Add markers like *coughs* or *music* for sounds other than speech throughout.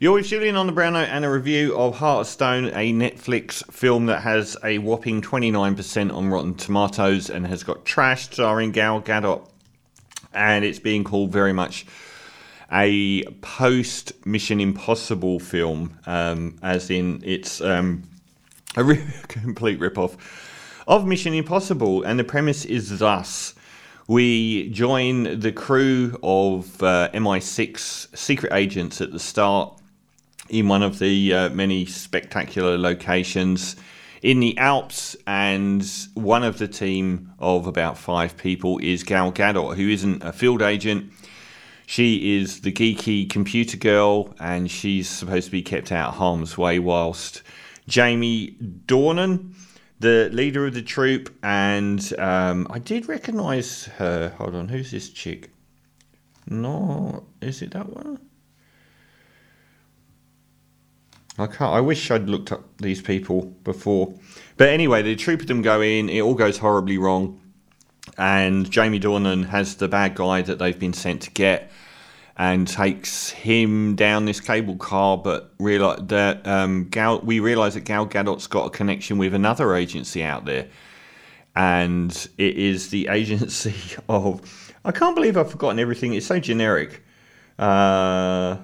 You're with Julian on the Brown Note and a review of Heart of Stone, a Netflix film that has a whopping 29% on Rotten Tomatoes and has got trash starring Gal Gadot. And it's being called very much a post Mission Impossible film, um, as in it's um, a *laughs* re- complete rip off of Mission Impossible. And the premise is thus we join the crew of uh, MI6 secret agents at the start in one of the uh, many spectacular locations in the Alps, and one of the team of about five people is Gal Gadot, who isn't a field agent. She is the geeky computer girl, and she's supposed to be kept out of harm's way whilst Jamie Dornan, the leader of the troop, and um, I did recognise her. Hold on, who's this chick? No, is it that one? I can't. I wish I'd looked up these people before. But anyway, the troop of them go in. It all goes horribly wrong, and Jamie Dornan has the bad guy that they've been sent to get, and takes him down this cable car. But realize that um, Gal, we realise that Gal Gadot's got a connection with another agency out there, and it is the *laughs* agency of. I can't believe I've forgotten everything. It's so generic. Uh,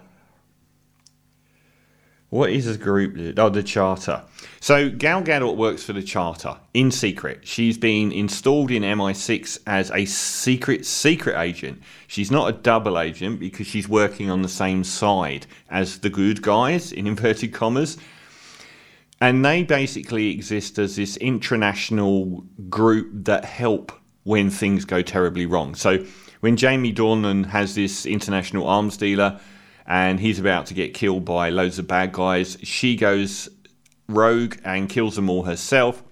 what is this group? Oh, the Charter. So Gal Gadot works for the Charter in secret. She's been installed in MI6 as a secret secret agent. She's not a double agent because she's working on the same side as the good guys in inverted commas. And they basically exist as this international group that help when things go terribly wrong. So when Jamie Dornan has this international arms dealer and he's about to get killed by loads of bad guys. She goes rogue and kills them all herself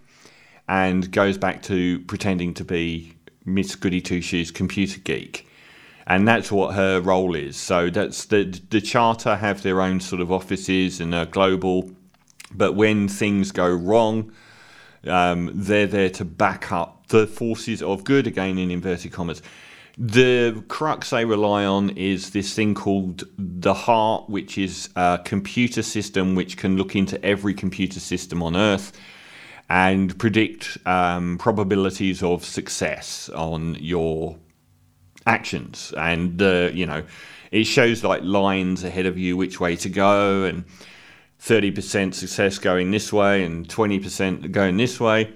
and goes back to pretending to be Miss Goody Two Shoes computer geek. And that's what her role is. So that's the the charter have their own sort of offices and are global, but when things go wrong, um, they're there to back up the forces of good again in inverted commas. The crux they rely on is this thing called the Heart, which is a computer system which can look into every computer system on Earth and predict um, probabilities of success on your actions. And, uh, you know, it shows like lines ahead of you which way to go and 30% success going this way and 20% going this way.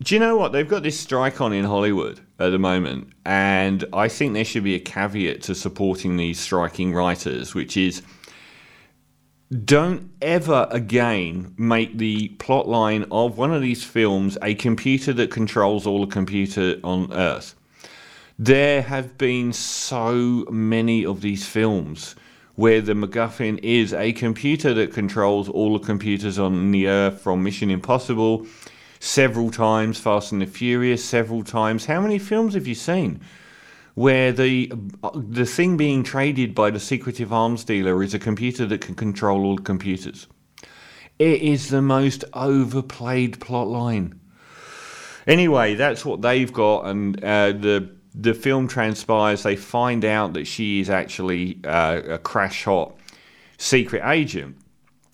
Do you know what? They've got this strike on in Hollywood at the moment, and I think there should be a caveat to supporting these striking writers, which is don't ever again make the plot line of one of these films a computer that controls all the computer on Earth. There have been so many of these films where the MacGuffin is a computer that controls all the computers on the Earth from Mission Impossible several times, Fast and the Furious several times. How many films have you seen where the the thing being traded by the secretive arms dealer is a computer that can control all computers? It is the most overplayed plot line. Anyway, that's what they've got, and uh, the the film transpires. They find out that she is actually uh, a crash hot secret agent,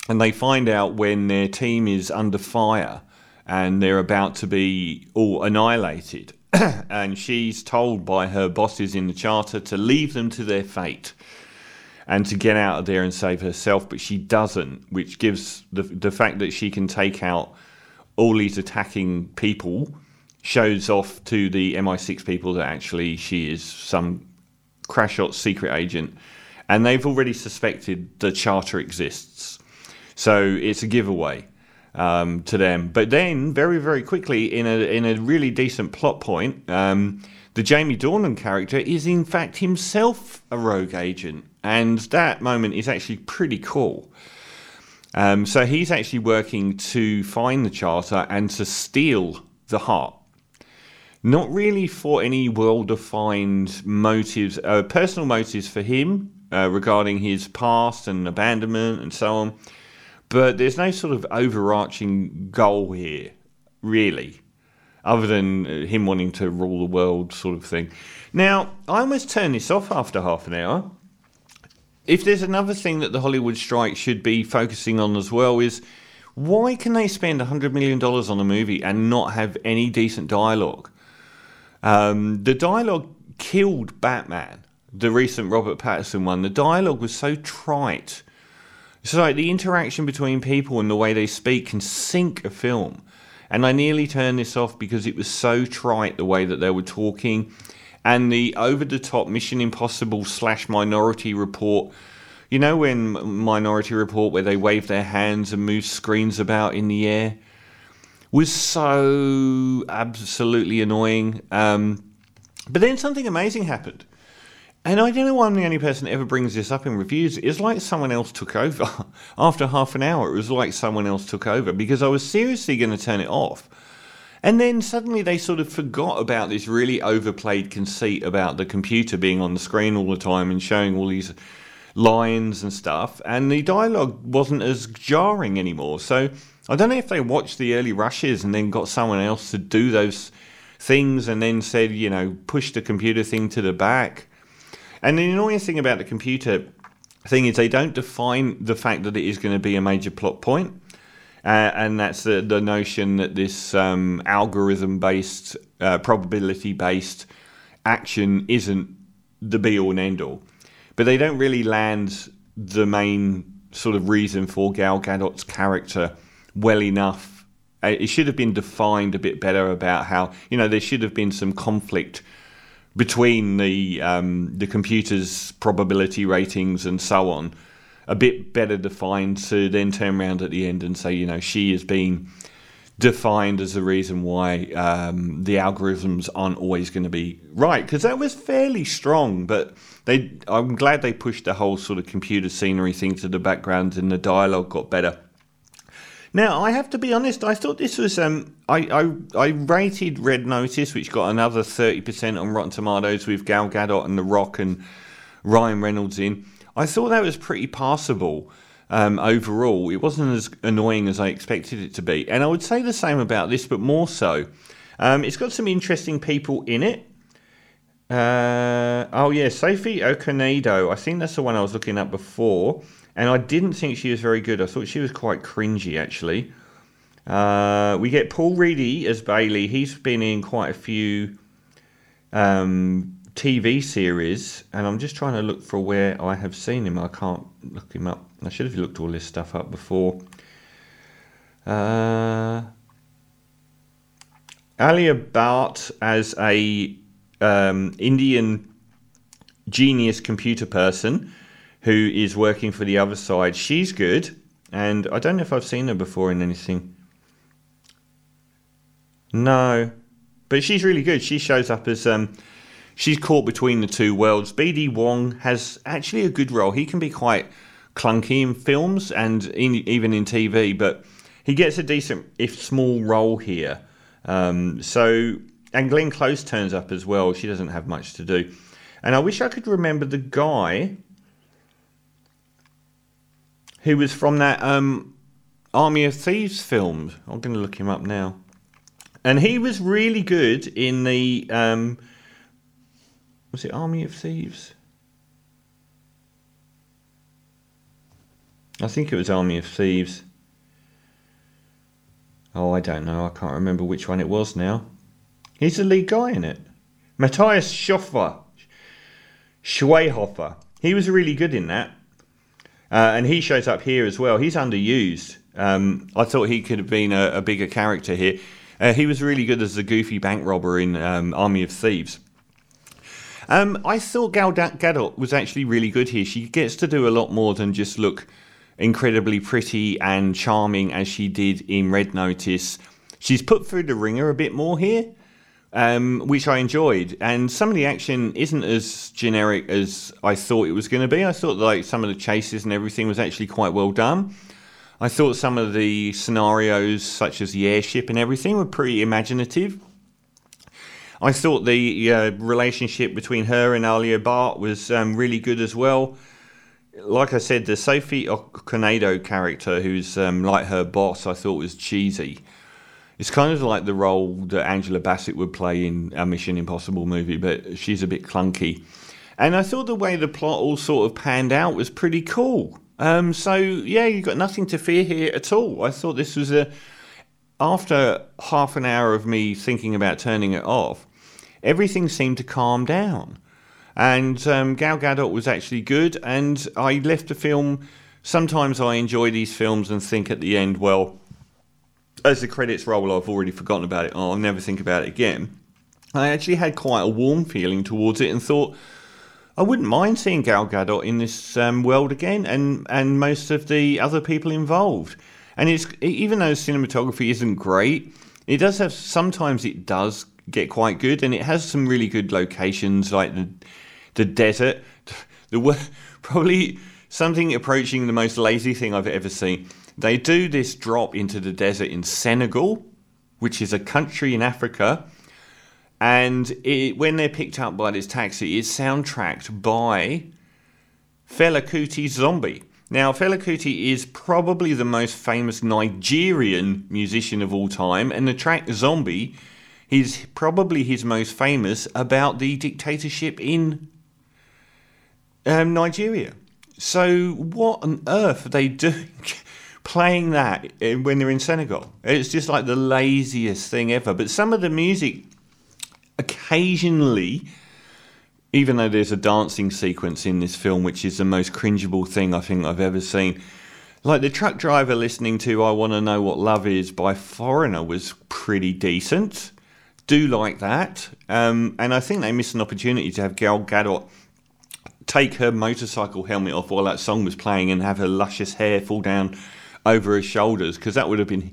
and they find out when their team is under fire and they're about to be all annihilated. *clears throat* and she's told by her bosses in the charter to leave them to their fate and to get out of there and save herself, but she doesn't, which gives the, the fact that she can take out all these attacking people shows off to the MI6 people that actually she is some crash shot secret agent, and they've already suspected the charter exists. So it's a giveaway um, to them. But then, very, very quickly, in a in a really decent plot point, um, the Jamie Dornan character is in fact himself a rogue agent, and that moment is actually pretty cool. Um, so he's actually working to find the charter and to steal the heart. Not really for any well-defined motives, uh, personal motives for him uh, regarding his past and abandonment and so on but there's no sort of overarching goal here, really, other than uh, him wanting to rule the world, sort of thing. Now, I almost turn this off after half an hour. if there's another thing that the Hollywood strike should be focusing on as well is why can they spend $100 million on a movie and not have any decent dialogue? Um, the dialogue killed Batman, the recent Robert Pattinson one. The dialogue was so trite. So, like, the interaction between people and the way they speak can sink a film. And I nearly turned this off because it was so trite the way that they were talking. And the over the top Mission Impossible slash Minority Report. You know, when Minority Report, where they wave their hands and move screens about in the air, was so absolutely annoying. Um, but then something amazing happened. And I don't know why I'm the only person that ever brings this up in reviews. It's like someone else took over. *laughs* After half an hour, it was like someone else took over because I was seriously going to turn it off. And then suddenly they sort of forgot about this really overplayed conceit about the computer being on the screen all the time and showing all these lines and stuff. And the dialogue wasn't as jarring anymore. So I don't know if they watched the early rushes and then got someone else to do those things and then said, you know, push the computer thing to the back and the annoying thing about the computer thing is they don't define the fact that it is going to be a major plot point. Uh, and that's the, the notion that this um, algorithm based, uh, probability based action isn't the be all and end all. But they don't really land the main sort of reason for Gal Gadot's character well enough. Uh, it should have been defined a bit better about how, you know, there should have been some conflict between the um, the computer's probability ratings and so on a bit better defined to then turn around at the end and say, you know, she is being defined as the reason why um, the algorithms aren't always going to be right because that was fairly strong. But they, I'm glad they pushed the whole sort of computer scenery thing to the background and the dialogue got better. Now, I have to be honest. I thought this was. Um, I, I I rated Red Notice, which got another thirty percent on Rotten Tomatoes with Gal Gadot and The Rock and Ryan Reynolds in. I thought that was pretty passable um, overall. It wasn't as annoying as I expected it to be, and I would say the same about this, but more so. Um, it's got some interesting people in it. Uh, oh yeah, Sophie Okonedo. I think that's the one I was looking at before and I didn't think she was very good. I thought she was quite cringy, actually. Uh, we get Paul Ready as Bailey. He's been in quite a few um, TV series, and I'm just trying to look for where I have seen him. I can't look him up. I should have looked all this stuff up before. Uh, Alia Bhatt as a um, Indian genius computer person who is working for the other side. She's good, and I don't know if I've seen her before in anything. No, but she's really good. She shows up as um, she's caught between the two worlds. BD Wong has actually a good role. He can be quite clunky in films and in, even in TV, but he gets a decent, if small, role here. Um, so, and Glenn Close turns up as well. She doesn't have much to do. And I wish I could remember the guy who was from that um, Army of Thieves film. I'm going to look him up now. And he was really good in the. Um, was it Army of Thieves? I think it was Army of Thieves. Oh, I don't know. I can't remember which one it was now. He's the lead guy in it. Matthias Schoffer. Schweighöfer. He was really good in that. Uh, and he shows up here as well. He's underused. Um, I thought he could have been a, a bigger character here. Uh, he was really good as the goofy bank robber in um, Army of Thieves. Um, I thought Gal Gadot was actually really good here. She gets to do a lot more than just look incredibly pretty and charming as she did in Red Notice. She's put through the wringer a bit more here um, which I enjoyed. And some of the action isn't as generic as I thought it was going to be. I thought like some of the chases and everything was actually quite well done. I thought some of the scenarios, such as the airship and everything, were pretty imaginative. I thought the uh, relationship between her and Alia Bhatt was um, really good as well. Like I said, the Sophie Okonedo character, who's um, like her boss, I thought was cheesy. It's kind of like the role that Angela Bassett would play in a Mission Impossible movie, but she's a bit clunky. And I thought the way the plot all sort of panned out was pretty cool. Um, so yeah, you've got nothing to fear here at all. I thought this was a after half an hour of me thinking about turning it off, everything seemed to calm down. And um, Gal Gadot was actually good, and I left the film. Sometimes I enjoy these films and think at the end, well, as the credits roll, I've already forgotten about it. Oh, I'll never think about it again. I actually had quite a warm feeling towards it and thought I wouldn't mind seeing Gal Gadot in this um, world again, and and most of the other people involved. And it's even though cinematography isn't great, it does have sometimes it does get quite good, and it has some really good locations like the the desert. *laughs* The *laughs* probably something approaching the most lazy thing I've ever seen. They do this drop into the desert in Senegal, which is a country in Africa, and it, when they're picked up by this taxi, it's soundtracked by Fela Kuti's Zombie. Now, Fela Kuti is probably the most famous Nigerian musician of all time, and the track Zombie is probably his most famous about the dictatorship in um, Nigeria. So, what on earth are they *laughs* doing playing that when they're in Senegal? It's just like the laziest thing ever. But some of the music occasionally even though there's a dancing sequence in this film, which is the most cringeable thing I think I've ever seen. Like the truck driver listening to I Want to Know What Love Is by Foreigner was pretty decent. Do like that. Um, and I think they missed an opportunity to have Gal Gadot take her motorcycle helmet off while that song was playing and have her luscious hair fall down over her shoulders because that would have been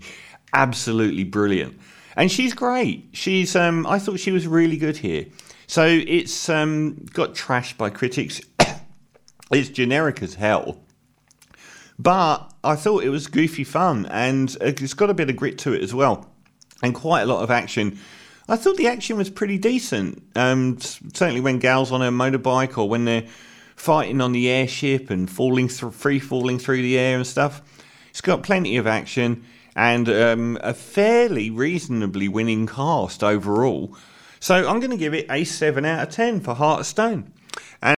absolutely brilliant. And she's great. She's um, I thought she was really good here. So it's um, got trashed by critics. *coughs* it's generic as hell. But I thought it was goofy fun and it's got a bit of grit to it as well. And quite a lot of action. I thought the action was pretty decent. Um, certainly when Gal's on her motorbike or when they're fighting on the airship and falling through, free falling through the air and stuff. It's got plenty of action and um, a fairly reasonably winning cast overall. So I'm going to give it a 7 out of 10 for Heart of Stone.